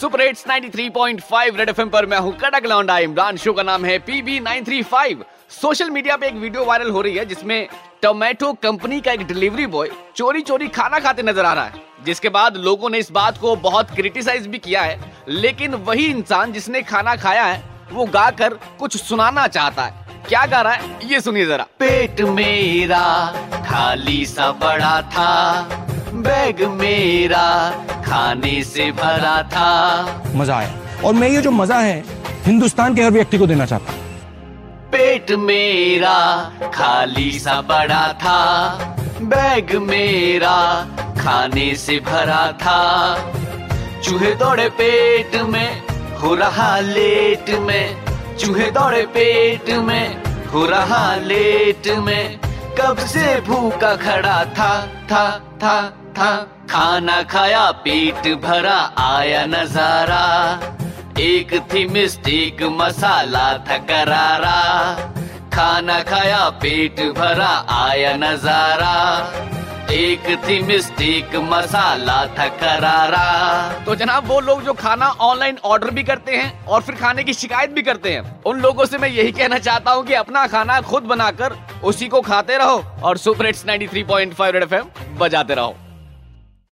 Super hits 93.5 red FM पर मैं हूँ कड़क लौंडा इमरान शो का नाम है पीबी 935 सोशल मीडिया पे एक वीडियो वायरल हो रही है, जिसमें टोमेटो कंपनी का एक डिलीवरी बॉय चोरी चोरी खाना खाते नज़र आ रहा है, जिसके बाद लोगों ने इस बात को बहुत क्रिटिसाइज भी किया है, लेकिन वही इंसान जिसने खाना खाया है, वो गाकर कुछ सुनाना चाहता है। क्या गा रहा है? ये सुनिए जरा। पेट मेरा खाली सा बड़ा था बैग मेरा खाने से भरा था। मज़ा आया। और मैं ये जो मज़ा है हिंदुस्तान के हर व्यक्ति को देना चाहता हूँ। पेट मेरा खाली सा बड़ा था। बैग मेरा खाने से भरा था। चूहे दौड़े पेट में हो रहा लेट में। चूहे दौड़े पेट में हो रहा लेट में। कब से भूखा खड़ा था था था। था। खाना खाया, पेट भरा, आया नज़ारा। एक थी मिस्टेक मसाला था करारा। खाना खाया, पेट भरा, आया नज़ारा। एक थी मिस्टेक मसाला था करारा। तो जनाब, वो लोग जो खाना ऑनलाइन ऑर्डर भी करते हैं और फिर खाने की शिकायत भी करते हैं, उन लोगों से मैं यही कहना चाहता हूँ कि अपना खाना खुद बनाकर उसी को खाते रहो और सुपर हिट्स 93.5 रेड एफएम बजाते रहो।